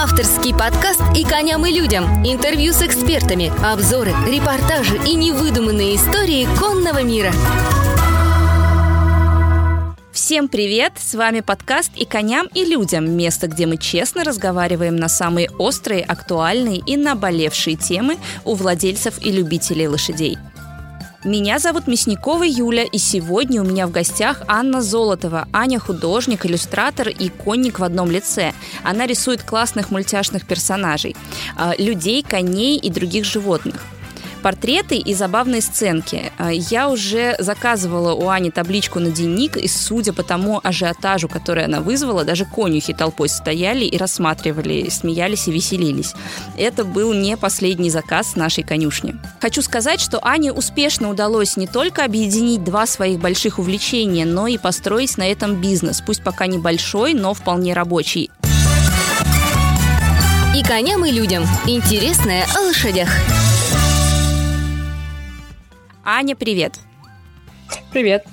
Авторский подкаст «И коням, и людям». Интервью с экспертами, обзоры, репортажи и невыдуманные истории конного мира. Всем привет! С вами подкаст «И коням, и людям» – место, где мы честно разговариваем на самые острые, актуальные и наболевшие темы у владельцев и любителей лошадей. Меня зовут Мясникова Юля, и сегодня у меня в гостях Анна Золотова. Аня – художник, иллюстратор и конник в одном лице. Она рисует классных мультяшных персонажей – людей, коней и других животных – портреты и забавные сценки. А, я уже заказывала у Ани табличку на дневник, и судя по тому ажиотажу, который она вызвала, даже конюхи толпой стояли и рассматривали, смеялись и веселились. Это был не последний заказ нашей конюшни. Хочу сказать, что Ане успешно удалось не только объединить два своих больших увлечения, но и построить на этом бизнес, пусть пока небольшой, но вполне рабочий. И коням, и людям. Интересное о лошадях. Аня, привет. Привет.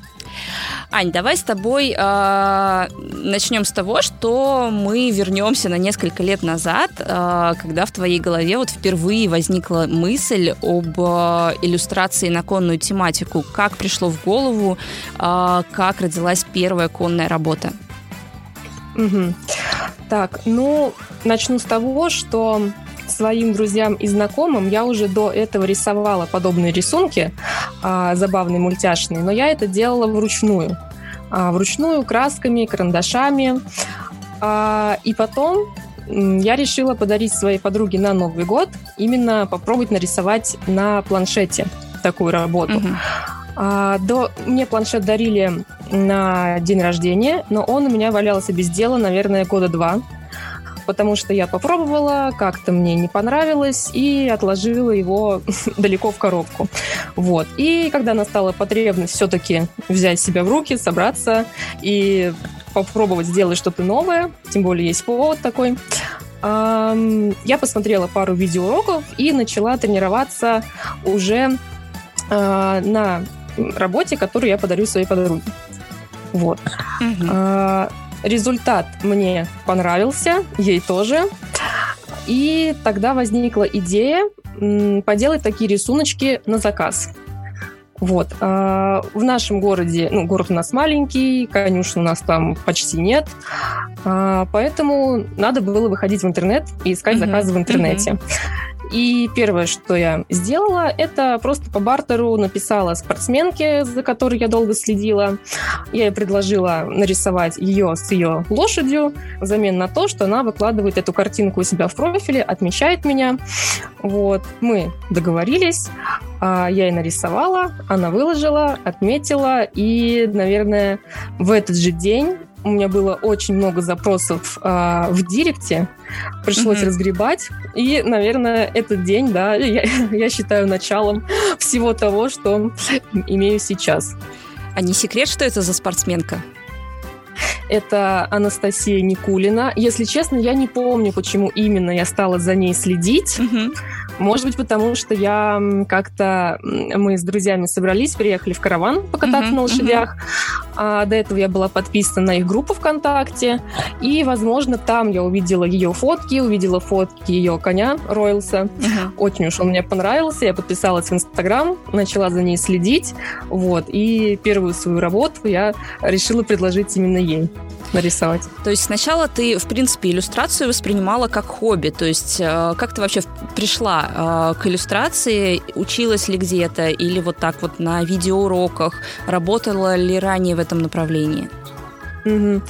Ань, давай с тобой э, начнем с того, что мы вернемся на несколько лет назад, э, когда в твоей голове вот впервые возникла мысль об э, иллюстрации на конную тематику. Как пришло в голову, э, как родилась первая конная работа? Угу. Так, ну, начну с того, что своим друзьям и знакомым я уже до этого рисовала подобные рисунки, а, забавные, мультяшные, но я это делала вручную. А, вручную, красками, карандашами. А, и потом я решила подарить своей подруге на Новый год именно попробовать нарисовать на планшете такую работу. А, до, мне планшет дарили на день рождения, но он у меня валялся без дела, наверное, года два потому что я попробовала, как-то мне не понравилось и отложила его далеко в коробку. Вот. И когда настала потребность все-таки взять себя в руки, собраться и попробовать сделать что-то новое, тем более есть повод такой, я посмотрела пару видеоуроков и начала тренироваться уже а, на работе, которую я подарю своей подруге. Вот. Угу. Результат мне понравился, ей тоже. И тогда возникла идея поделать такие рисуночки на заказ. Вот. А, в нашем городе, ну, город у нас маленький, конюшен у нас там почти нет, а, поэтому надо было выходить в интернет и искать uh-huh. заказы в интернете. Uh-huh. И первое, что я сделала, это просто по бартеру написала спортсменке, за которой я долго следила. Я ей предложила нарисовать ее с ее лошадью взамен на то, что она выкладывает эту картинку у себя в профиле, отмечает меня. Вот. Мы договорились, а, я ей нарисовала, она выложила, отметила, и, наверное, в этот же день у меня было очень много запросов э, в директе, пришлось mm-hmm. разгребать, и, наверное, этот день, да, я, я считаю началом всего того, что имею сейчас. А не секрет, что это за спортсменка? Это Анастасия Никулина. Если честно, я не помню, почему именно я стала за ней следить. Угу. Может быть, потому что я как-то... Мы с друзьями собрались, приехали в караван покататься uh-huh, на лошадях. Uh-huh. А до этого я была подписана на их группу ВКонтакте. И, возможно, там я увидела ее фотки, увидела фотки ее коня Ройлса. Uh-huh. Очень уж он мне понравился. Я подписалась в Инстаграм, начала за ней следить. Вот. И первую свою работу я решила предложить именно ей нарисовать. То есть сначала ты, в принципе, иллюстрацию воспринимала как хобби. То есть э, как ты вообще пришла э, к иллюстрации? Училась ли где-то? Или вот так вот на видеоуроках? Работала ли ранее в этом направлении? Угу.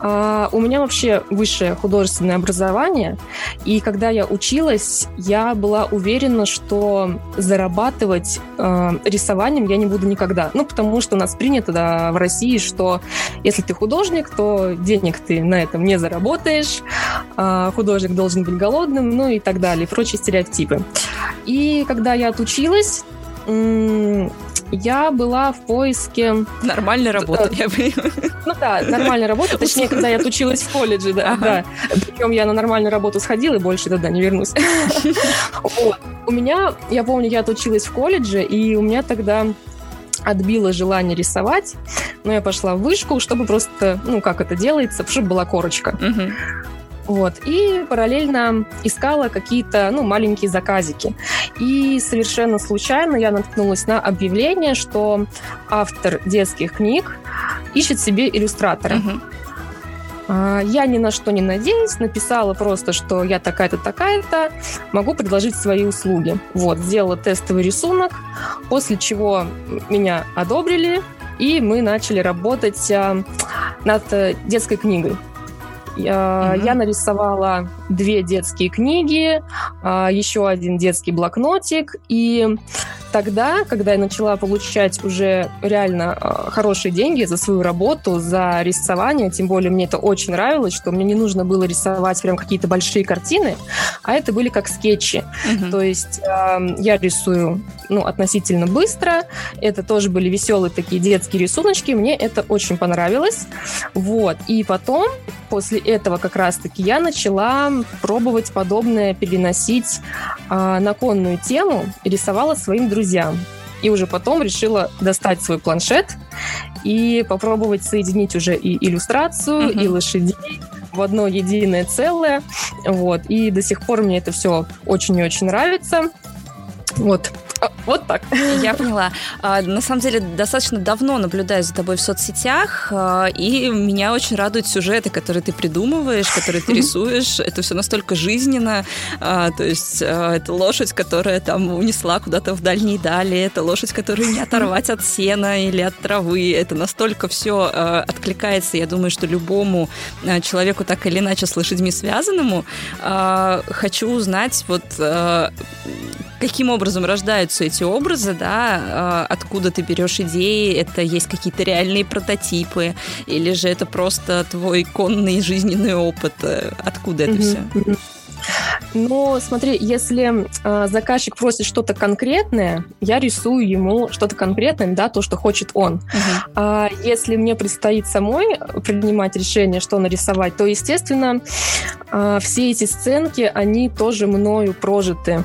А, у меня вообще высшее художественное образование, и когда я училась, я была уверена, что зарабатывать э, рисованием я не буду никогда. Ну, потому что у нас принято да, в России, что если ты художник, то денег ты на этом не заработаешь, э, художник должен быть голодным, ну и так далее, прочие стереотипы. И когда я отучилась, я была в поиске... Нормальной работы, я Ну да, нормальной работы, точнее, когда я отучилась в колледже, да. да. Причем я на нормальную работу сходила и больше тогда не вернусь. Вот. У меня, я помню, я отучилась в колледже, и у меня тогда отбило желание рисовать, но я пошла в вышку, чтобы просто, ну, как это делается, чтобы была корочка. Вот. И параллельно искала какие-то ну, маленькие заказики. И совершенно случайно я наткнулась на объявление, что автор детских книг ищет себе иллюстратора. Угу. Я ни на что не надеюсь, написала просто, что я такая-то, такая-то, могу предложить свои услуги. Вот, сделала тестовый рисунок, после чего меня одобрили, и мы начали работать а, над э, детской книгой. Я, угу. я нарисовала две детские книги, а, еще один детский блокнотик. И тогда, когда я начала получать уже реально а, хорошие деньги за свою работу, за рисование, тем более мне это очень нравилось, что мне не нужно было рисовать прям какие-то большие картины, а это были как скетчи. Угу. То есть я рисую ну, относительно быстро. Это тоже были веселые такие детские рисуночки. Мне это очень понравилось. Вот. И потом, после этого как раз-таки, я начала пробовать подобное переносить а, на конную тему и рисовала своим друзьям. И уже потом решила достать свой планшет и попробовать соединить уже и иллюстрацию, mm-hmm. и лошадей в одно единое целое. Вот. И до сих пор мне это все очень и очень нравится. Вот. Вот так. Я поняла. А, на самом деле, достаточно давно наблюдаю за тобой в соцсетях, а, и меня очень радуют сюжеты, которые ты придумываешь, которые ты рисуешь. Это все настолько жизненно. А, то есть это лошадь, которая там унесла куда-то в дальние дали, это лошадь, которую не оторвать от сена или от травы. Это настолько все откликается, я думаю, что любому человеку так или иначе с лошадьми связанному. Хочу узнать, вот каким образом рождаются эти образы, да, а, откуда ты берешь идеи, это есть какие-то реальные прототипы, или же это просто твой конный жизненный опыт, откуда это mm-hmm. все? Но смотри, если э, заказчик просит что-то конкретное, я рисую ему что-то конкретное, да, то, что хочет он. Uh-huh. А если мне предстоит самой принимать решение, что нарисовать, то, естественно, э, все эти сценки, они тоже мною прожиты.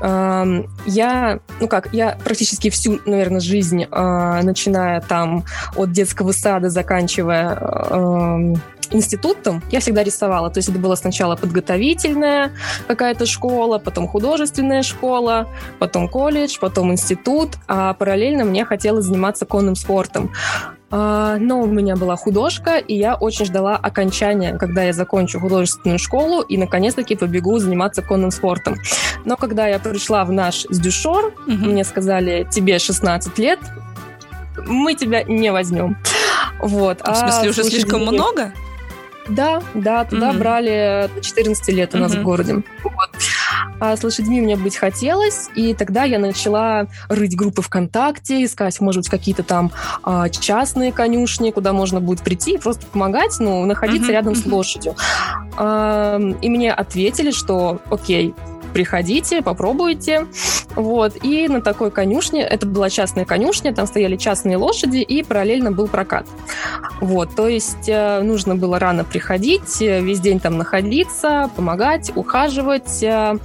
Э, я, ну как, я практически всю, наверное, жизнь, э, начиная там от детского сада, заканчивая э, институтом я всегда рисовала. То есть это была сначала подготовительная какая-то школа, потом художественная школа, потом колледж, потом институт, а параллельно мне хотелось заниматься конным спортом. А, но у меня была художка, и я очень ждала окончания, когда я закончу художественную школу и наконец-таки побегу заниматься конным спортом. Но когда я пришла в наш сдюшор, угу. мне сказали, тебе 16 лет, мы тебя не возьмем. Вот. В смысле, а, уже слишком много? Да, да, туда mm-hmm. брали до 14 лет у нас mm-hmm. в городе. Вот. А с лошадьми мне быть хотелось, и тогда я начала рыть группы ВКонтакте, искать, может быть, какие-то там а, частные конюшни, куда можно будет прийти и просто помогать, ну, находиться mm-hmm. рядом с лошадью. А, и мне ответили, что окей, приходите, попробуйте. Вот. И на такой конюшне, это была частная конюшня, там стояли частные лошади, и параллельно был прокат. Вот. То есть э, нужно было рано приходить, э, весь день там находиться, помогать, ухаживать, э,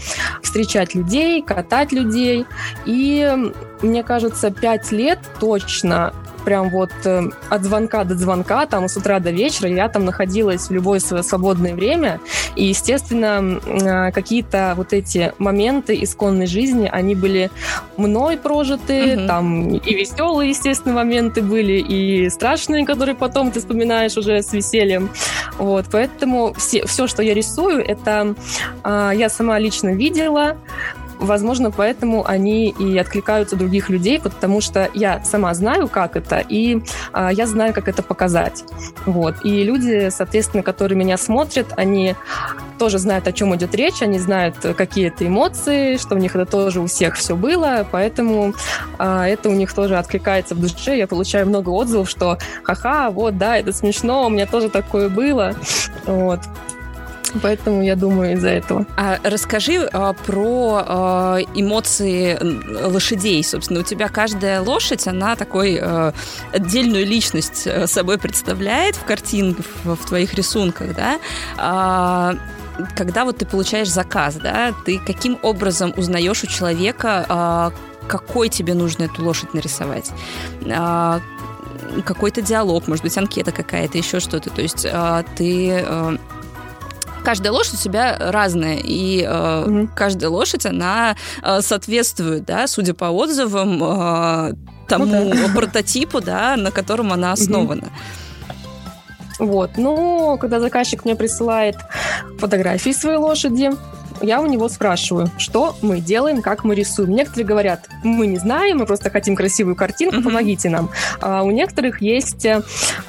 встречать людей, катать людей. И мне кажется, пять лет точно прям вот э, от звонка до звонка, там с утра до вечера я там находилась в любое свое свободное время. И, естественно, э, какие-то вот эти моменты исконной жизни, они были мной прожиты, угу. там и веселые, естественно, моменты были, и страшные, которые потом ты вспоминаешь уже с весельем. Вот, поэтому все, все что я рисую, это э, я сама лично видела, Возможно, поэтому они и откликаются других людей, потому что я сама знаю, как это, и а, я знаю, как это показать. Вот. И люди, соответственно, которые меня смотрят, они тоже знают, о чем идет речь, они знают, какие это эмоции, что у них это тоже у всех все было, поэтому а, это у них тоже откликается в душе. Я получаю много отзывов, что ха-ха, вот, да, это смешно, у меня тоже такое было. Вот. Поэтому я думаю из-за этого. А расскажи а, про а, эмоции лошадей. Собственно, у тебя каждая лошадь, она такой а, отдельную личность а, собой представляет в картинках, в, в твоих рисунках, да? А, когда вот ты получаешь заказ, да, ты каким образом узнаешь у человека, а, какой тебе нужно эту лошадь нарисовать? А, какой-то диалог, может быть, анкета какая-то, еще что-то. То есть а, ты а, каждая лошадь у себя разная, и э, угу. каждая лошадь, она э, соответствует, да, судя по отзывам, э, тому ну, да. прототипу, да, на котором она основана. Угу. Вот. Ну, когда заказчик мне присылает фотографии своей лошади, я у него спрашиваю, что мы делаем, как мы рисуем. Некоторые говорят, мы не знаем, мы просто хотим красивую картинку, помогите нам. А у некоторых есть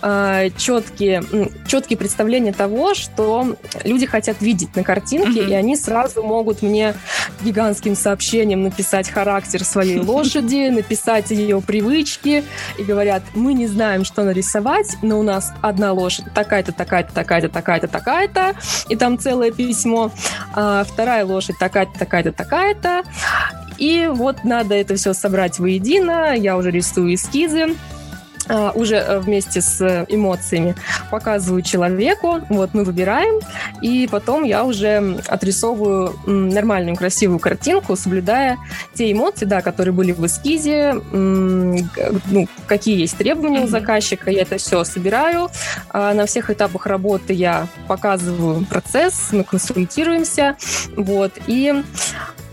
а, четкие, четкие представления того, что люди хотят видеть на картинке, и они сразу могут мне гигантским сообщением написать характер своей лошади, написать ее привычки, и говорят, мы не знаем, что нарисовать, но у нас одна лошадь такая-то, такая-то, такая-то, такая-то, такая-то, и там целое письмо. А вторая лошадь такая-то, такая-то, такая-то. И вот надо это все собрать воедино. Я уже рисую эскизы уже э, вместе с эмоциями. Показываю человеку, вот мы выбираем, и потом я уже отрисовываю нормальную красивую картинку, соблюдая те эмоции, да, которые были в эскизе, ну, какие есть требования у заказчика, я это все собираю. А на всех этапах работы я показываю процесс, мы консультируемся, вот, и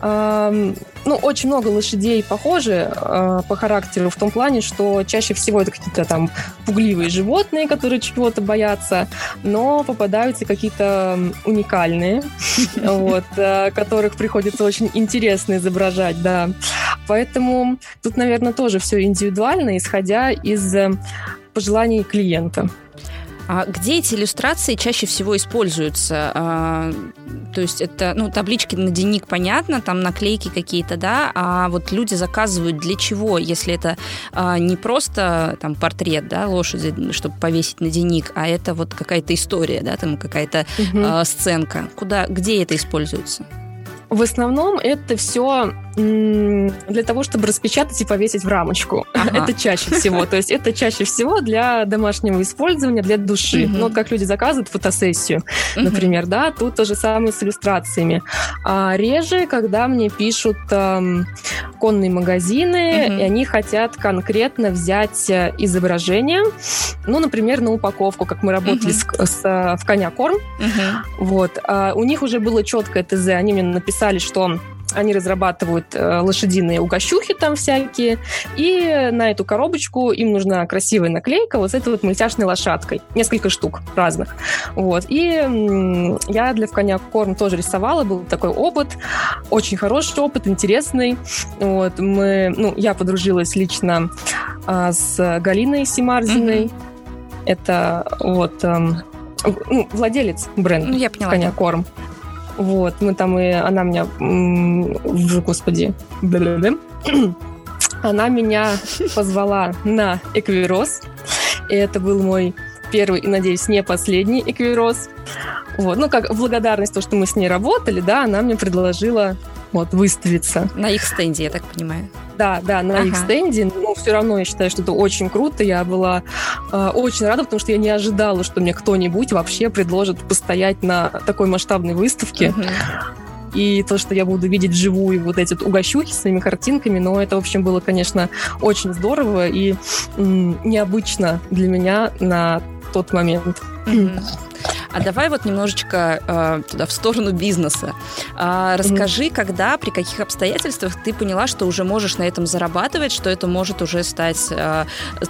ну, очень много лошадей похожи э, по характеру в том плане, что чаще всего это какие-то там пугливые животные, которые чего-то боятся, но попадаются какие-то уникальные, вот, э, которых приходится очень интересно изображать, да. Поэтому тут, наверное, тоже все индивидуально, исходя из э, пожеланий клиента. А где эти иллюстрации чаще всего используются? А, то есть это, ну, таблички на денник, понятно, там наклейки какие-то, да, а вот люди заказывают для чего, если это а, не просто там портрет, да, лошади, чтобы повесить на денник, а это вот какая-то история, да, там какая-то угу. а, сценка. Куда, где это используется? В основном это все для того, чтобы распечатать и повесить в рамочку. Ага. Это чаще всего. То есть это чаще всего для домашнего использования, для души. Угу. Ну, вот как люди заказывают фотосессию, угу. например, да, тут то же самое с иллюстрациями. А реже, когда мне пишут эм, конные магазины, угу. и они хотят конкретно взять э, изображение, ну, например, на упаковку, как мы работали угу. с, с, э, в коня корм. Угу. Вот. А у них уже было четкое ТЗ, они мне написали, что они разрабатывают э, лошадиные угощухи там всякие, и на эту коробочку им нужна красивая наклейка вот с этой вот мультяшной лошадкой. Несколько штук разных. Вот. И я для в коня корм тоже рисовала, был такой опыт, очень хороший опыт, интересный. Вот. Мы, ну, я подружилась лично э, с Галиной Симарзиной. Mm-hmm. Это вот... Э, ну, владелец бренда ну, я поняла, коня корм. Вот, мы там и она меня, господи, она меня позвала на эквироз. И это был мой первый и, надеюсь, не последний эквироз. Вот, ну, как благодарность, то, что мы с ней работали, да, она мне предложила вот, выставиться. На их стенде, я так понимаю. Да, да, на ага. их стенде. Но все равно я считаю, что это очень круто. Я была э, очень рада, потому что я не ожидала, что мне кто-нибудь вообще предложит постоять на такой масштабной выставке. Угу. И то, что я буду видеть вживую вот эти угощухи с своими картинками, но это, в общем, было, конечно, очень здорово и м, необычно для меня на тот момент. Mm-hmm. А давай вот немножечко э, туда в сторону бизнеса. А, расскажи, mm-hmm. когда, при каких обстоятельствах ты поняла, что уже можешь на этом зарабатывать, что это может уже стать э,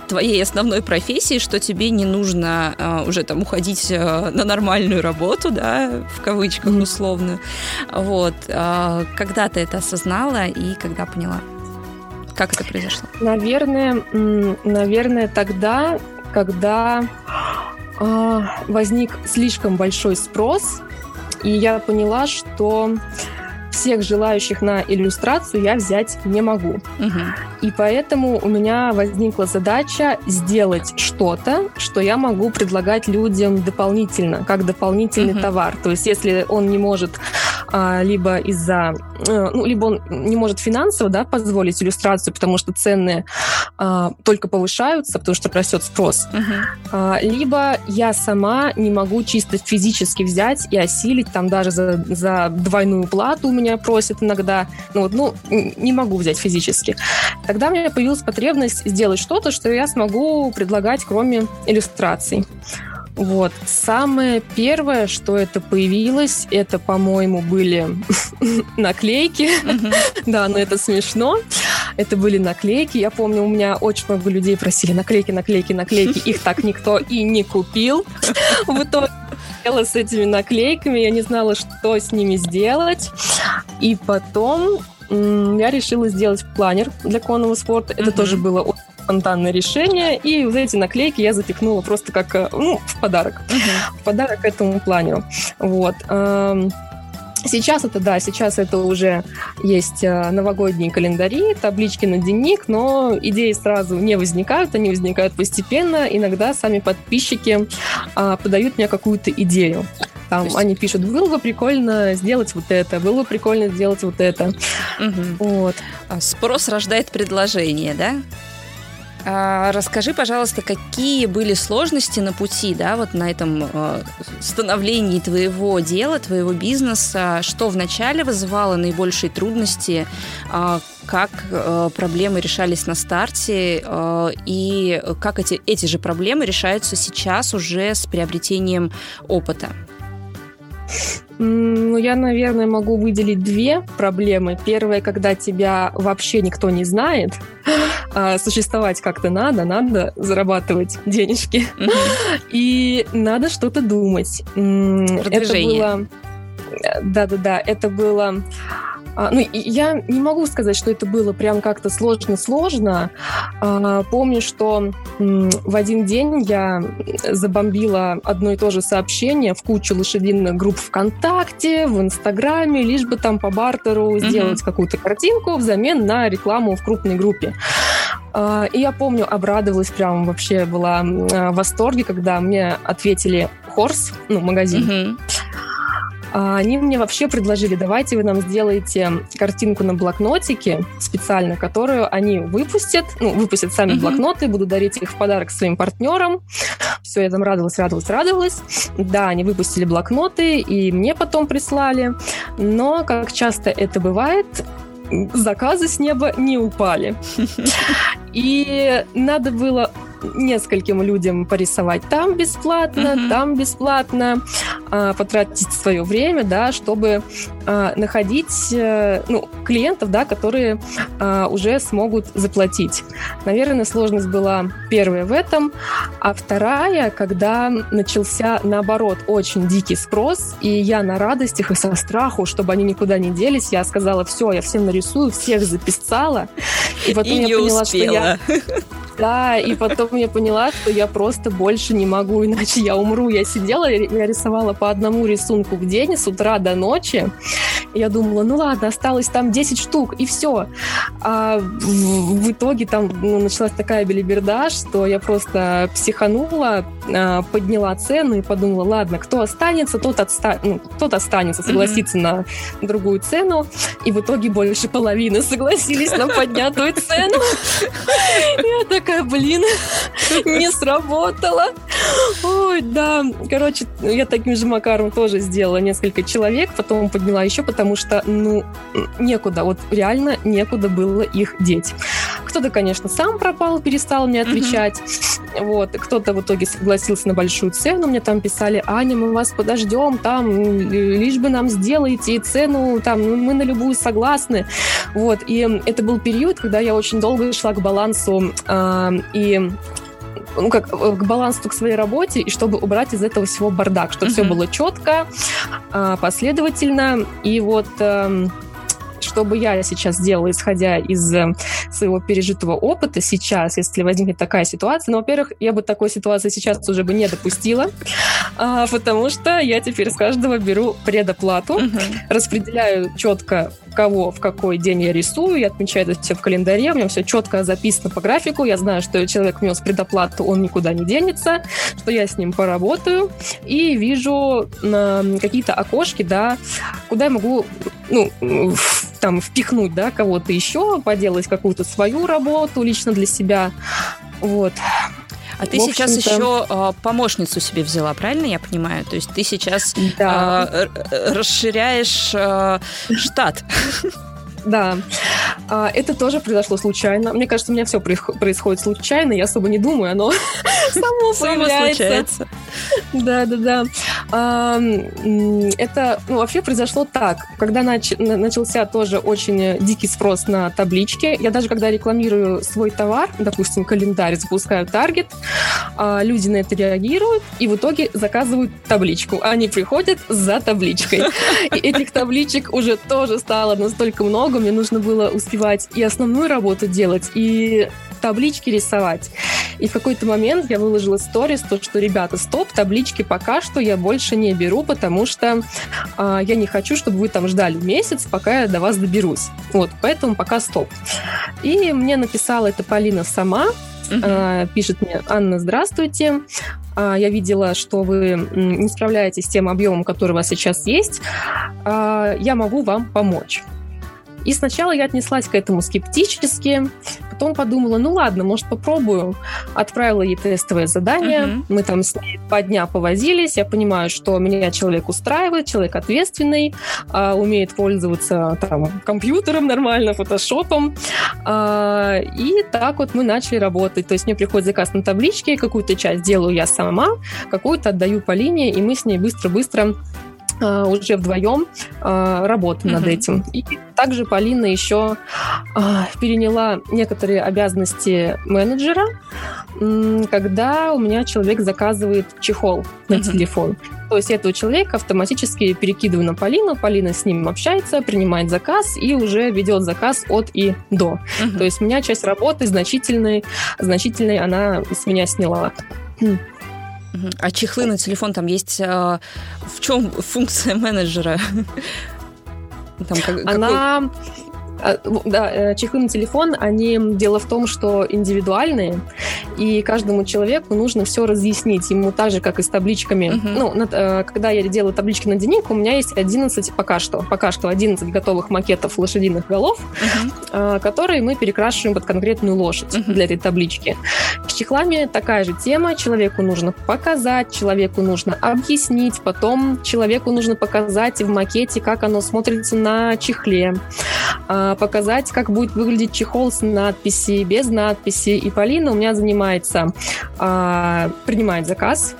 твоей основной профессией, что тебе не нужно э, уже там уходить э, на нормальную работу, да, в кавычках mm-hmm. условно. Вот. Э, когда ты это осознала и когда поняла? Как это произошло? Наверное, наверное, тогда, когда возник слишком большой спрос, и я поняла, что всех желающих на иллюстрацию я взять не могу. Угу. И поэтому у меня возникла задача сделать что-то, что я могу предлагать людям дополнительно, как дополнительный угу. товар. То есть, если он не может а, либо из-за, э, ну, либо он не может финансово, да, позволить иллюстрацию, потому что цены а, только повышаются, потому что растет спрос, uh-huh. а, либо я сама не могу чисто физически взять и осилить, там даже за, за двойную плату у меня просят иногда, ну, вот, ну, не могу взять физически. Тогда у меня появилась потребность сделать что-то, что я смогу предлагать, кроме иллюстраций. Вот. Самое первое, что это появилось, это, по-моему, были наклейки. Да, но это смешно. Это были наклейки. Я помню, у меня очень много людей просили наклейки, наклейки, наклейки. Их так никто и не купил. В итоге с этими наклейками, я не знала, что с ними сделать. И потом я решила сделать планер для конного спорта. Это mm-hmm. тоже было спонтанное решение. И вот эти наклейки я запихнула просто как э, ну, в подарок. Mm-hmm. В подарок этому планеру. Вот. Сейчас это, да, сейчас это уже есть э, новогодние календари, таблички на дневник, но идеи сразу не возникают, они возникают постепенно. Иногда сами подписчики а, подают мне какую-то идею. Там есть... они пишут, было бы прикольно сделать вот это, было бы прикольно сделать вот это. Угу. Вот. А спрос рождает предложение, да? А, расскажи, пожалуйста, какие были сложности на пути, да, вот на этом э, становлении твоего дела, твоего бизнеса, что вначале вызывало наибольшие трудности, э, как э, проблемы решались на старте? Э, и как эти, эти же проблемы решаются сейчас уже с приобретением опыта? Ну, я, наверное, могу выделить две проблемы. Первая, когда тебя вообще никто не знает, а существовать как-то надо, надо зарабатывать денежки, и надо что-то думать. Это было... Да-да-да, это было ну, я не могу сказать, что это было прям как-то сложно-сложно. А, помню, что в один день я забомбила одно и то же сообщение в кучу лошадиных групп ВКонтакте, в Инстаграме, лишь бы там по бартеру сделать mm-hmm. какую-то картинку взамен на рекламу в крупной группе. А, и я помню, обрадовалась прям вообще была в восторге, когда мне ответили Хорс, ну, магазин. Mm-hmm. А, они мне вообще предложили, давайте вы нам сделаете картинку на блокнотике специально, которую они выпустят, ну, выпустят сами mm-hmm. блокноты, буду дарить их в подарок своим партнерам. Все, я там радовалась, радовалась, радовалась. Да, они выпустили блокноты, и мне потом прислали. Но, как часто это бывает, заказы с неба не упали. И надо было нескольким людям порисовать там бесплатно, uh-huh. там бесплатно, а, потратить свое время, да, чтобы а, находить а, ну, клиентов, да, которые а, уже смогут заплатить. Наверное, сложность была первая в этом, а вторая, когда начался, наоборот, очень дикий спрос, и я на радостях и со страху, чтобы они никуда не делись, я сказала, все, я всем нарисую, всех записала, и потом и я поняла, успела. что я да, и потом я поняла, что я просто больше не могу, иначе я умру. Я сидела, я рисовала по одному рисунку в день с утра до ночи. Я думала, ну ладно, осталось там 10 штук, и все. А в, итоге там ну, началась такая белиберда, что я просто психанула, а, подняла цену и подумала, ладно, кто останется, тот, отста... ну, тот останется, согласится mm-hmm. на другую цену. И в итоге больше половины согласились на поднятую цену. Я такая, блин, не сработало. Ой, да. Короче, я таким же макаром тоже сделала несколько человек, потом подняла еще, потому что, ну, некуда, вот реально некуда было их деть. Кто-то, конечно, сам пропал, перестал мне отвечать. Uh-huh. Вот. Кто-то в итоге согласился на большую цену. Мне там писали, Аня, мы вас подождем, там, лишь бы нам сделаете цену, там, ну, мы на любую согласны. Вот. И это был период, когда я очень долго шла к балансу э, и ну, как к балансу к своей работе, и чтобы убрать из этого всего бардак, чтобы uh-huh. все было четко, а, последовательно. И вот эм, что бы я сейчас делала, исходя из э, своего пережитого опыта сейчас, если возникнет такая ситуация? Ну, во-первых, я бы такой ситуации сейчас уже бы не допустила, а, потому что я теперь с каждого беру предоплату, угу. распределяю четко кого в какой день я рисую, я отмечаю это все в календаре, у меня все четко записано по графику, я знаю, что человек внес предоплату, он никуда не денется, что я с ним поработаю, и вижу э, какие-то окошки, да, куда я могу, ну, там, впихнуть, да, кого-то еще, поделать какую-то свою работу лично для себя, вот. А ты сейчас еще э, помощницу себе взяла, правильно я понимаю? То есть ты сейчас да. э, расширяешь э, штат. Да. А, это тоже произошло случайно. Мне кажется, у меня все происходит случайно, я особо не думаю, оно само появляется. Да, да, да. Это ну, вообще произошло так. Когда начался тоже очень дикий спрос на таблички, я даже когда рекламирую свой товар, допустим, календарь, запускаю таргет, а, люди на это реагируют и в итоге заказывают табличку. Они приходят за табличкой. И этих табличек уже тоже стало настолько много, мне нужно было успевать и основную работу делать, и таблички рисовать. И в какой-то момент я выложила сторис, то, что, ребята, стоп, таблички пока что я больше не беру, потому что э, я не хочу, чтобы вы там ждали месяц, пока я до вас доберусь. Вот, поэтому пока стоп. И мне написала это Полина сама, Uh-huh. Пишет мне, Анна, здравствуйте. А, я видела, что вы не справляетесь с тем объемом, который у вас сейчас есть. Я могу вам помочь. И сначала я отнеслась к этому скептически, потом подумала, ну ладно, может попробую. Отправила ей тестовое задание, uh-huh. мы там с ней по дня повозились, я понимаю, что меня человек устраивает, человек ответственный, э, умеет пользоваться там компьютером нормально, фотошопом. Э, и так вот мы начали работать. То есть мне приходит заказ на табличке, какую-то часть делаю я сама, какую-то отдаю по линии, и мы с ней быстро-быстро уже вдвоем uh, работаем uh-huh. над этим. И также Полина еще uh, переняла некоторые обязанности менеджера, когда у меня человек заказывает чехол на uh-huh. телефон. То есть этого человека автоматически перекидываю на Полину, Полина с ним общается, принимает заказ и уже ведет заказ от и до. Uh-huh. То есть у меня часть работы значительной, значительной она с меня сняла. А чехлы на телефон там есть... А, в чем функция менеджера? Там, как, Она... Какой... А, да, э, чехлы на телефон, они дело в том, что индивидуальные, и каждому человеку нужно все разъяснить. Ему так же, как и с табличками. Uh-huh. Ну, над, э, когда я делаю таблички на денег, у меня есть 11, пока что, пока что 11 готовых макетов лошадиных голов, uh-huh. которые мы перекрашиваем под конкретную лошадь uh-huh. для этой таблички. С чехлами такая же тема. Человеку нужно показать, человеку нужно объяснить, потом человеку нужно показать в макете, как оно смотрится на чехле показать, как будет выглядеть чехол с надписи, без надписи. И Полина у меня занимается, а, принимает заказ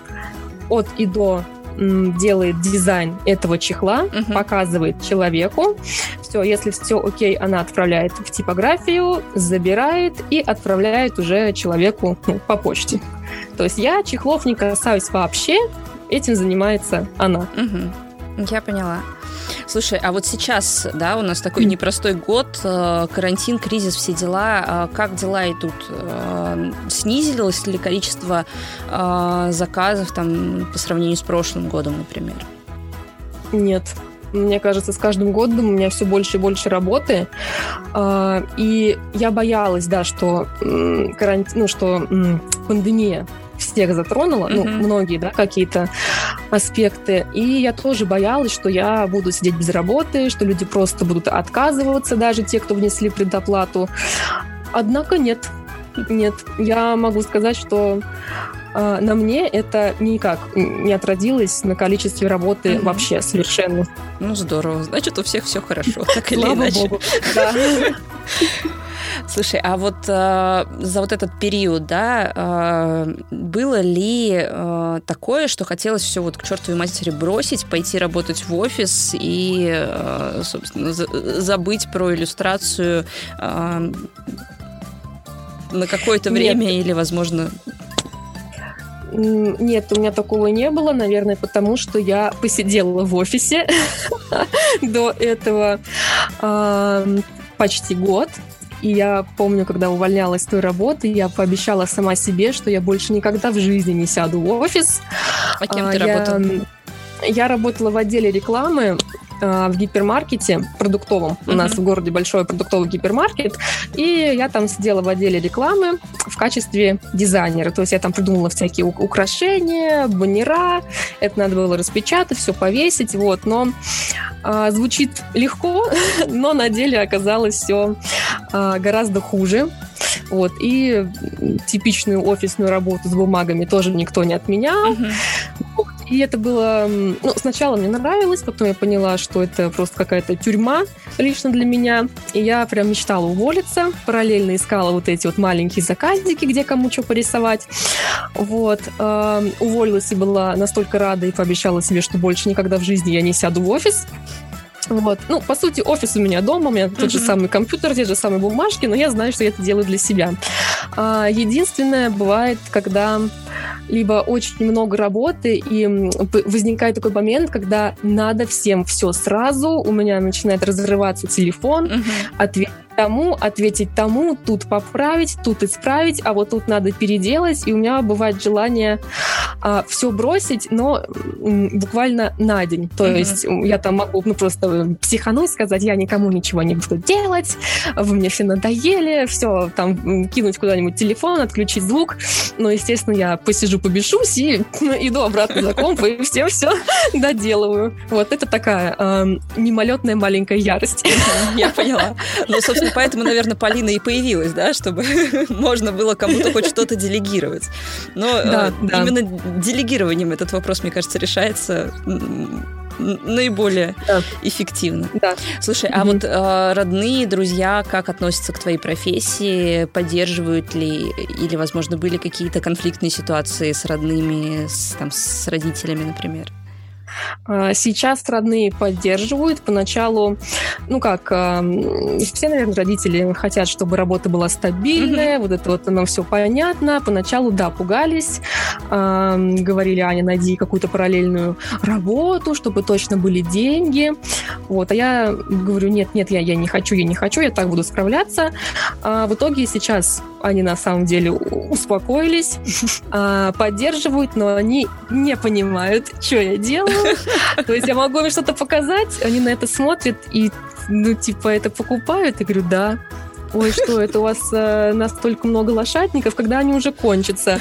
от и до делает дизайн этого чехла, uh-huh. показывает человеку. Все, если все окей, она отправляет в типографию, забирает и отправляет уже человеку ну, по почте. То есть я чехлов не касаюсь вообще, этим занимается она. Uh-huh. Я поняла. Слушай, а вот сейчас, да, у нас такой непростой год, э, карантин, кризис, все дела. А как дела идут? Э, снизилось ли количество э, заказов там по сравнению с прошлым годом, например? Нет, мне кажется, с каждым годом у меня все больше и больше работы. И я боялась, да, что карантин, ну, что пандемия всех затронула, mm-hmm. ну, многие, да, какие-то аспекты. И я тоже боялась, что я буду сидеть без работы, что люди просто будут отказываться, даже те, кто внесли предоплату. Однако нет. Нет, я могу сказать, что э, на мне это никак не отразилось на количестве работы mm-hmm. вообще совершенно. Ну здорово, значит у всех все хорошо, так или иначе. Слушай, а вот э, за вот этот период, да, э, было ли э, такое, что хотелось все вот к чертовой матери бросить, пойти работать в офис и, э, собственно, за- забыть про иллюстрацию э, на какое-то время Нет. или, возможно, нет, у меня такого не было, наверное, потому что я посидела в офисе до этого почти год. И я помню, когда увольнялась с той работы, я пообещала сама себе, что я больше никогда в жизни не сяду в офис. А кем а, ты я... работала? Я работала в отделе рекламы в гипермаркете продуктовом. Mm-hmm. У нас в городе большой продуктовый гипермаркет. И я там сидела в отделе рекламы в качестве дизайнера. То есть я там придумала всякие украшения, баннера. Это надо было распечатать, все повесить. Вот. Но а, звучит легко, но на деле оказалось все а, гораздо хуже. Вот. И типичную офисную работу с бумагами тоже никто не отменял. Uh-huh. И это было... Ну, сначала мне нравилось, потом я поняла, что это просто какая-то тюрьма лично для меня. И я прям мечтала уволиться. Параллельно искала вот эти вот маленькие заказики, где кому что порисовать. Вот. Э, уволилась и была настолько рада и пообещала себе, что больше никогда в жизни я не сяду в офис. Вот. Ну, по сути, офис у меня дома, у меня тот же самый компьютер, те же самые бумажки, но я знаю, что я это делаю для себя. А, единственное, бывает, когда либо очень много работы, и возникает такой момент, когда надо всем все сразу, у меня начинает разрываться телефон, uh-huh. ответ тому, ответить тому, тут поправить, тут исправить, а вот тут надо переделать. И у меня бывает желание а, все бросить, но м, буквально на день. То mm-hmm. есть я там могу ну, просто психануть, сказать, я никому ничего не буду делать, вы мне все надоели, все, там, кинуть куда-нибудь телефон, отключить звук. Но, естественно, я посижу, побешусь и иду обратно за комп и всем все доделываю. Вот это такая э, мимолетная маленькая ярость. Я поняла. Ну, собственно, поэтому, наверное, Полина и появилась, да, чтобы можно было кому-то хоть что-то делегировать. Но да, э, да. именно делегированием этот вопрос, мне кажется, решается наиболее да. эффективно. Да. Слушай, а mm-hmm. вот э, родные, друзья, как относятся к твоей профессии? Поддерживают ли или, возможно, были какие-то конфликтные ситуации с родными, с, там, с родителями, например? А, сейчас родные поддерживают. Поначалу, ну как, все, наверное, родители хотят, чтобы работа была стабильная, mm-hmm. вот это вот оно все понятно. Поначалу, да, пугались, говорили, Аня, найди какую-то параллельную работу, чтобы точно были деньги. Вот, а я говорю, нет, нет, я, я не хочу, я не хочу, я так буду справляться. А в итоге сейчас они на самом деле успокоились, а, поддерживают, но они не понимают, что я делаю. То есть я могу им что-то показать, они на это смотрят и, ну, типа, это покупают. Я говорю, да. Ой, что, это у вас э, настолько много лошадников, когда они уже кончатся?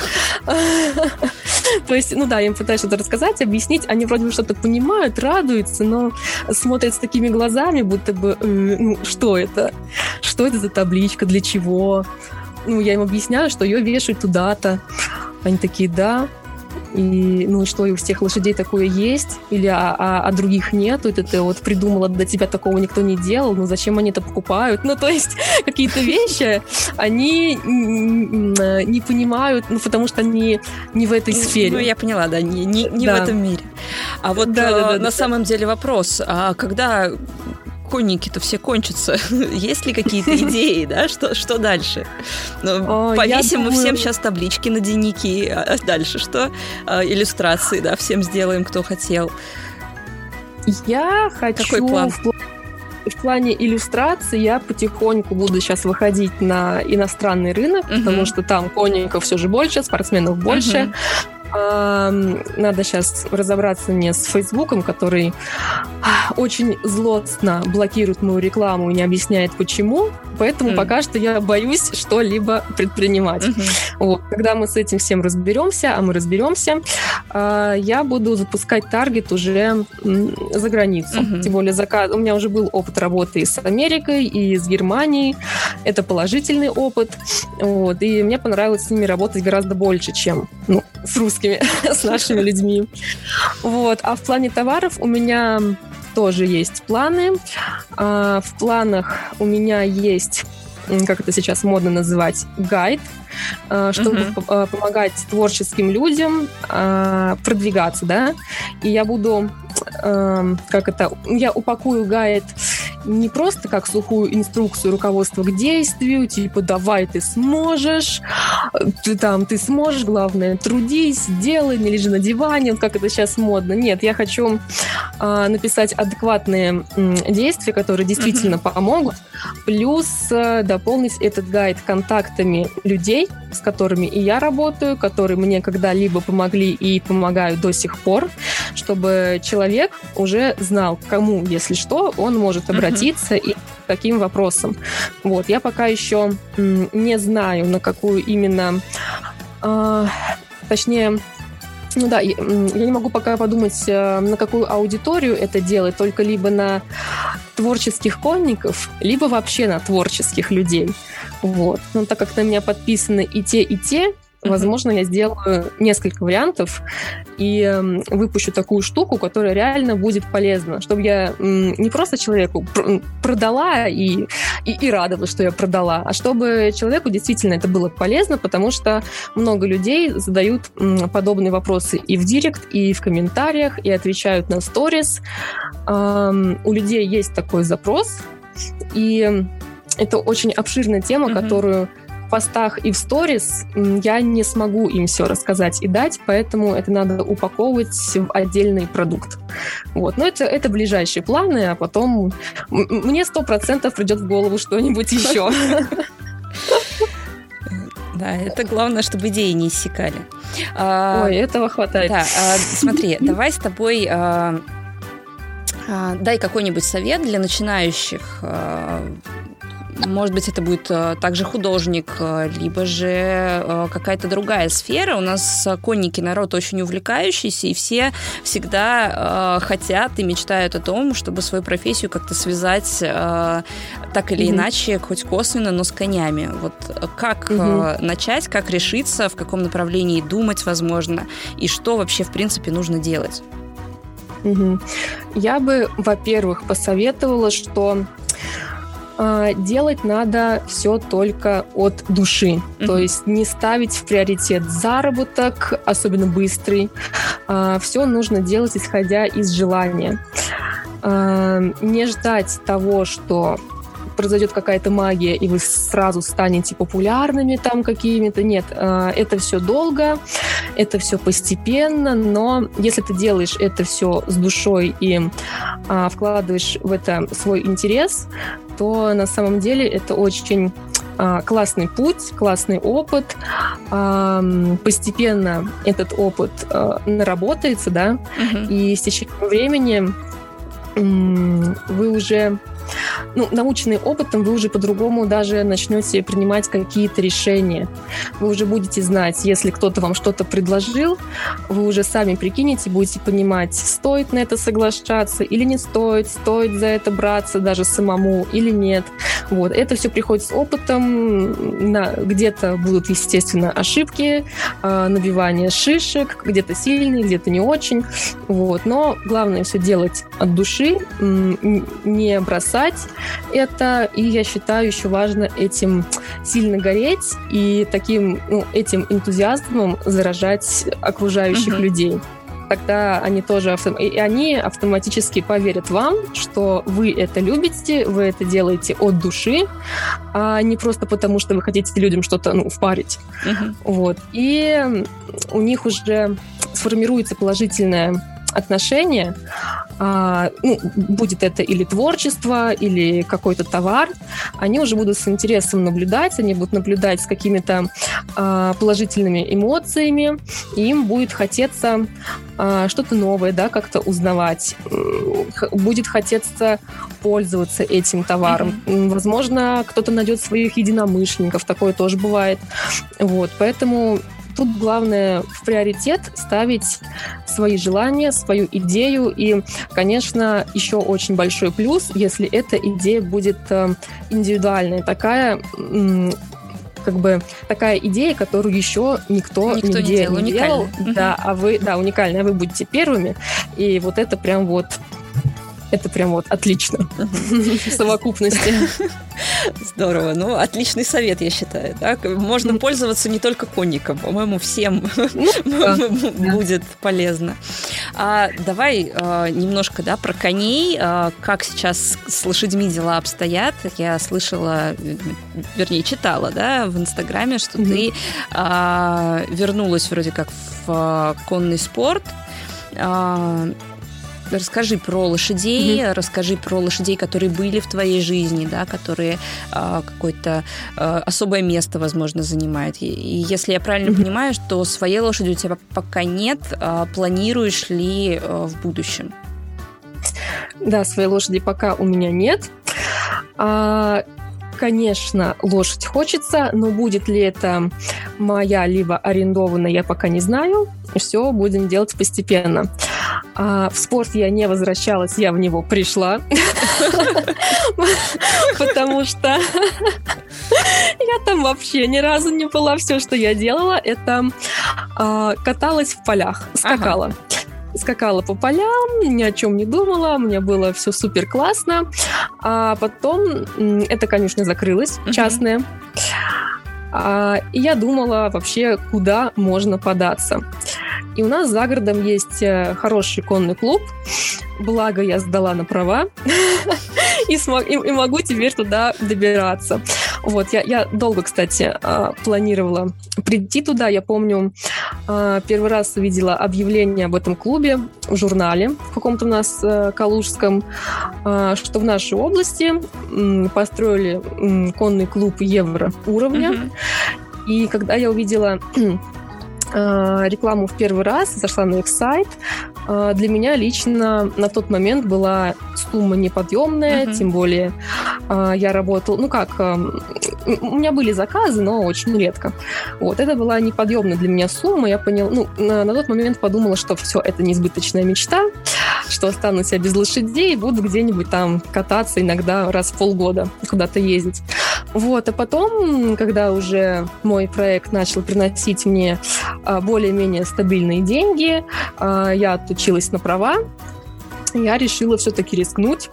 То есть, ну да, я им пытаюсь что-то рассказать, объяснить. Они вроде бы что-то понимают, радуются, но смотрят с такими глазами, будто бы, э, ну, что это? Что это за табличка? Для чего? Ну, я им объясняю, что ее вешают туда-то. Они такие, да. И, ну, что, и у всех лошадей такое есть? Или а, а, а других нету? Это ты вот придумала, до тебя такого никто не делал. Ну, зачем они это покупают? Ну, то есть, какие-то вещи они не понимают, ну, потому что они не в этой сфере. Ну, я поняла, да, не, не, не да. в этом мире. А вот да, да, да, на да. самом деле вопрос, а когда конники-то все кончатся. Есть ли какие-то идеи, да? Что, что дальше? Ну, повесим мы всем сейчас таблички на дневники. А дальше что? А, иллюстрации, да, всем сделаем, кто хотел. Я хочу... Какой план? В плане иллюстрации я потихоньку буду сейчас выходить на иностранный рынок, uh-huh. потому что там конников все же больше, спортсменов больше. Uh-huh. Надо сейчас разобраться мне с Фейсбуком, который очень злостно блокирует мою рекламу и не объясняет почему. Поэтому mm. пока что я боюсь что-либо предпринимать. Mm-hmm. Вот. Когда мы с этим всем разберемся, а мы разберемся, а, я буду запускать таргет уже за границу. Mm-hmm. Тем более заказ... у меня уже был опыт работы с Америкой, и с Германией. Это положительный опыт. Вот. И мне понравилось с ними работать гораздо больше, чем ну, с русскими русскими, с нашими людьми. Вот. А в плане товаров у меня тоже есть планы. А, в планах у меня есть как это сейчас модно называть, гайд, а, чтобы uh-huh. помогать творческим людям продвигаться, да. И я буду, как это, я упакую гайд не просто как сухую инструкцию руководства к действию, типа давай ты сможешь, ты там ты сможешь, главное трудись, делай, не лежи на диване, как это сейчас модно. Нет, я хочу э, написать адекватные э, действия, которые действительно mm-hmm. помогут, плюс э, дополнить этот гайд контактами людей, с которыми и я работаю, которые мне когда-либо помогли и помогают до сих пор, чтобы человек уже знал, кому, если что, он может обратиться mm-hmm. и каким вопросом. Вот, я пока еще не знаю, на какую именно, э, точнее, ну да, я не могу пока подумать, э, на какую аудиторию это делать, только либо на творческих конников, либо вообще на творческих людей. Вот. Но так как на меня подписаны и те, и те, Возможно, я сделаю несколько вариантов и эм, выпущу такую штуку, которая реально будет полезна, чтобы я не просто человеку продала и, и, и радовалась, что я продала, а чтобы человеку действительно это было полезно, потому что много людей задают подобные вопросы и в директ, и в комментариях, и отвечают на сторис. У людей есть такой запрос, и это очень обширная тема, mm-hmm. которую постах и в сторис я не смогу им все рассказать и дать, поэтому это надо упаковывать в отдельный продукт. Вот. Но это, это ближайшие планы, а потом мне сто процентов придет в голову что-нибудь еще. Да, это главное, чтобы идеи не иссякали. А, Ой, этого хватает. Да, а, смотри, давай с тобой а, дай какой-нибудь совет для начинающих может быть, это будет э, также художник, э, либо же э, какая-то другая сфера. У нас конники народ очень увлекающийся, и все всегда хотят и мечтают о том, чтобы свою профессию как-то связать так или mm-hmm. иначе, хоть косвенно, но с конями. Вот как mm-hmm. начать, как решиться, в каком направлении думать, возможно, и что вообще, в принципе, нужно делать? Угу. Я бы, во-первых, посоветовала, что делать надо все только от души. Mm-hmm. То есть не ставить в приоритет заработок, особенно быстрый. А, все нужно делать, исходя из желания. А, не ждать того, что произойдет какая-то магия, и вы сразу станете популярными там какими-то. Нет, это все долго, это все постепенно, но если ты делаешь это все с душой и вкладываешь в это свой интерес, то на самом деле это очень а, классный путь, классный опыт. Постепенно этот опыт а, наработается, да, угу. и с течением времени вы уже ну, наученный опытом, вы уже по-другому даже начнете принимать какие-то решения. Вы уже будете знать, если кто-то вам что-то предложил, вы уже сами прикинете, будете понимать, стоит на это соглашаться или не стоит, стоит за это браться даже самому или нет. Вот. Это все приходит с опытом. На, где-то будут, естественно, ошибки, э, набивание шишек, где-то сильные, где-то не очень. Вот. Но главное все делать от души, не бросать это. И я считаю, еще важно этим сильно гореть и таким ну, этим энтузиазмом заражать окружающих uh-huh. людей тогда они тоже и они автоматически поверят вам, что вы это любите, вы это делаете от души, а не просто потому, что вы хотите людям что-то ну, впарить. Uh-huh. Вот. И у них уже сформируется положительное отношение, а, ну, будет это или творчество, или какой-то товар, они уже будут с интересом наблюдать, они будут наблюдать с какими-то а, положительными эмоциями, и им будет хотеться а, что-то новое, да, как-то узнавать, будет хотеться пользоваться этим товаром. Mm-hmm. Возможно, кто-то найдет своих единомышленников, такое тоже бывает. Вот, поэтому Тут главное в приоритет ставить свои желания, свою идею. И, конечно, еще очень большой плюс, если эта идея будет э, индивидуальная, такая как бы такая идея, которую еще никто, никто нигде не делал, не делал. да, а вы, да, уникальная, а вы будете первыми, и вот это прям вот это прям вот отлично в совокупности. Здорово. Ну, отличный совет, я считаю. Так? Можно пользоваться не только конником. По-моему, всем ну, будет полезно. А, давай а, немножко да, про коней. А, как сейчас с лошадьми дела обстоят? Я слышала, вернее, читала да, в Инстаграме, что ты вернулась вроде как в конный спорт. Расскажи про лошадей, mm-hmm. расскажи про лошадей, которые были в твоей жизни, да, которые а, какое-то а, особое место, возможно, занимают. И, если я правильно mm-hmm. понимаю, что своей лошади у тебя пока нет, а, планируешь ли а, в будущем? Да, своей лошади пока у меня нет. А, конечно, лошадь хочется, но будет ли это моя либо арендованная, я пока не знаю. Все будем делать постепенно. А в спорт я не возвращалась, я в него пришла. Потому что я там вообще ни разу не была. Все, что я делала, это а, каталась в полях, скакала скакала по полям, ни о чем не думала, у меня было все супер классно. А потом эта конюшня закрылась, частная. А, и я думала вообще, куда можно податься. И у нас за городом есть э, хороший конный клуб. Благо, я сдала на права и, смог, и, и могу теперь туда добираться. Вот, я, я долго, кстати, а, планировала прийти туда. Я помню, а, первый раз увидела объявление об этом клубе в журнале в каком-то у нас э, калужском, а, что в нашей области построили конный клуб евро уровня. Mm-hmm. И когда я увидела рекламу в первый раз, зашла на их сайт, а, для меня лично на тот момент была сумма неподъемная, uh-huh. тем более а, я работала, ну как, у меня были заказы, но очень редко. Вот, это была неподъемная для меня сумма, я поняла, ну, на, на тот момент подумала, что все, это неизбыточная мечта, что останусь я без лошадей и буду где-нибудь там кататься иногда раз в полгода, куда-то ездить. Вот, а потом, когда уже мой проект начал приносить мне а, более-менее стабильные деньги, я отучилась на права, я решила все-таки рискнуть.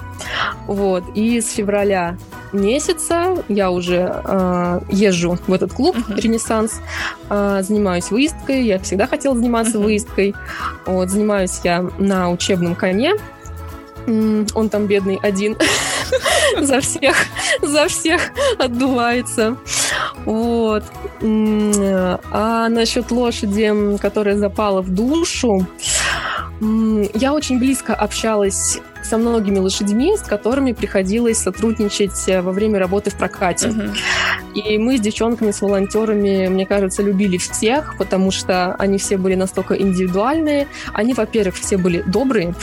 Вот. И с февраля месяца я уже э, езжу в этот клуб uh-huh. Ренессанс, э, занимаюсь выездкой. Я всегда хотела заниматься uh-huh. выездкой. Вот, занимаюсь я на учебном коне. Он там бедный один за всех, за всех отдувается. Вот. А насчет лошади, которая запала в душу, я очень близко общалась со многими лошадьми, с которыми приходилось сотрудничать э, во время работы в прокате. Uh-huh. И мы с девчонками, с волонтерами, мне кажется, любили всех, потому что они все были настолько индивидуальные. Они, во-первых, все были добрые,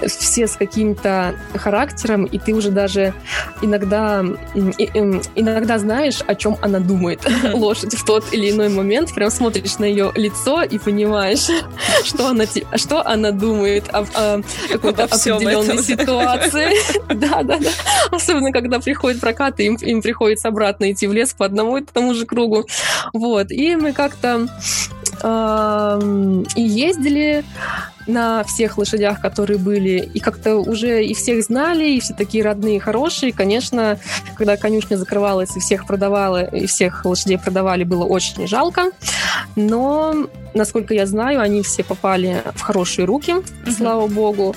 все с каким-то характером, и ты уже даже иногда, эм, иногда знаешь, о чем она думает, лошадь в тот или иной момент, прям смотришь на ее лицо и понимаешь, что она, что она думает о, о какой-то определенной ситуации. Да, да, да. Особенно, когда приходит прокат, и им, им приходится обратно идти в лес по одному и тому же кругу. Вот. И мы как-то и ездили на всех лошадях, которые были, и как-то уже и всех знали, и все такие родные, хорошие. Конечно, когда конюшня закрывалась и всех продавала, и всех лошадей продавали, было очень жалко. Но, насколько я знаю, они все попали в хорошие руки, mm-hmm. слава богу.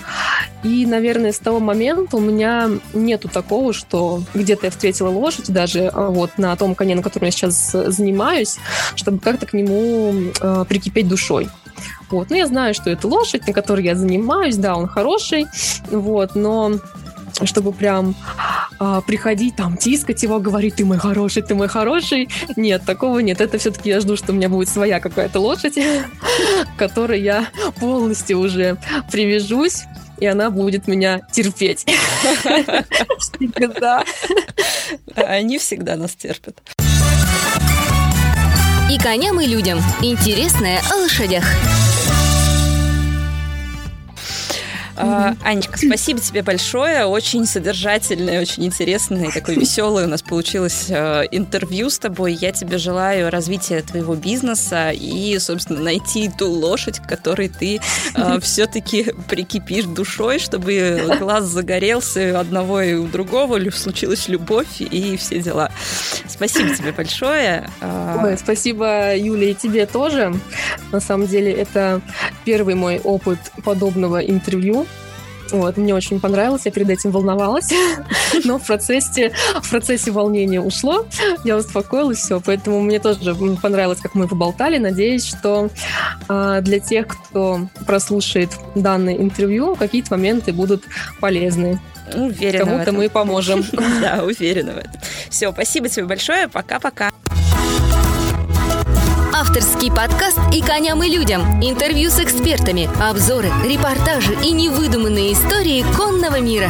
И, наверное, с того момента у меня нету такого, что где-то я встретила лошадь, даже а, вот на том коне, на котором я сейчас занимаюсь, чтобы как-то к нему э, прикипеть душой. Вот. Ну, я знаю, что это лошадь, на которой я занимаюсь, да, он хороший, вот, но чтобы прям а, приходить, там, тискать его, говорить, ты мой хороший, ты мой хороший. Нет, такого нет. Это все-таки я жду, что у меня будет своя какая-то лошадь, которой я полностью уже привяжусь, и она будет меня терпеть. Всегда. Они всегда нас терпят. И коням, и людям. Интересное о лошадях. Mm-hmm. Анечка, спасибо тебе большое. Очень содержательное, очень интересное, такое веселое у нас получилось э, интервью с тобой. Я тебе желаю развития твоего бизнеса и, собственно, найти ту лошадь, к которой ты э, все-таки прикипишь душой, чтобы глаз загорелся у одного и у другого, случилась любовь и все дела. Спасибо тебе большое. А, Ой, спасибо, Юля, и тебе тоже. На самом деле, это первый мой опыт подобного интервью. Вот, мне очень понравилось, я перед этим волновалась, но в процессе, в процессе волнения ушло, я успокоилась, все, поэтому мне тоже понравилось, как мы поболтали. Надеюсь, что э, для тех, кто прослушает данное интервью, какие-то моменты будут полезны. Уверена Кому-то мы поможем. Да, уверена в этом. Все, спасибо тебе большое, пока-пока. Авторский подкаст «И коням, и людям». Интервью с экспертами, обзоры, репортажи и невыдуманные истории конного мира.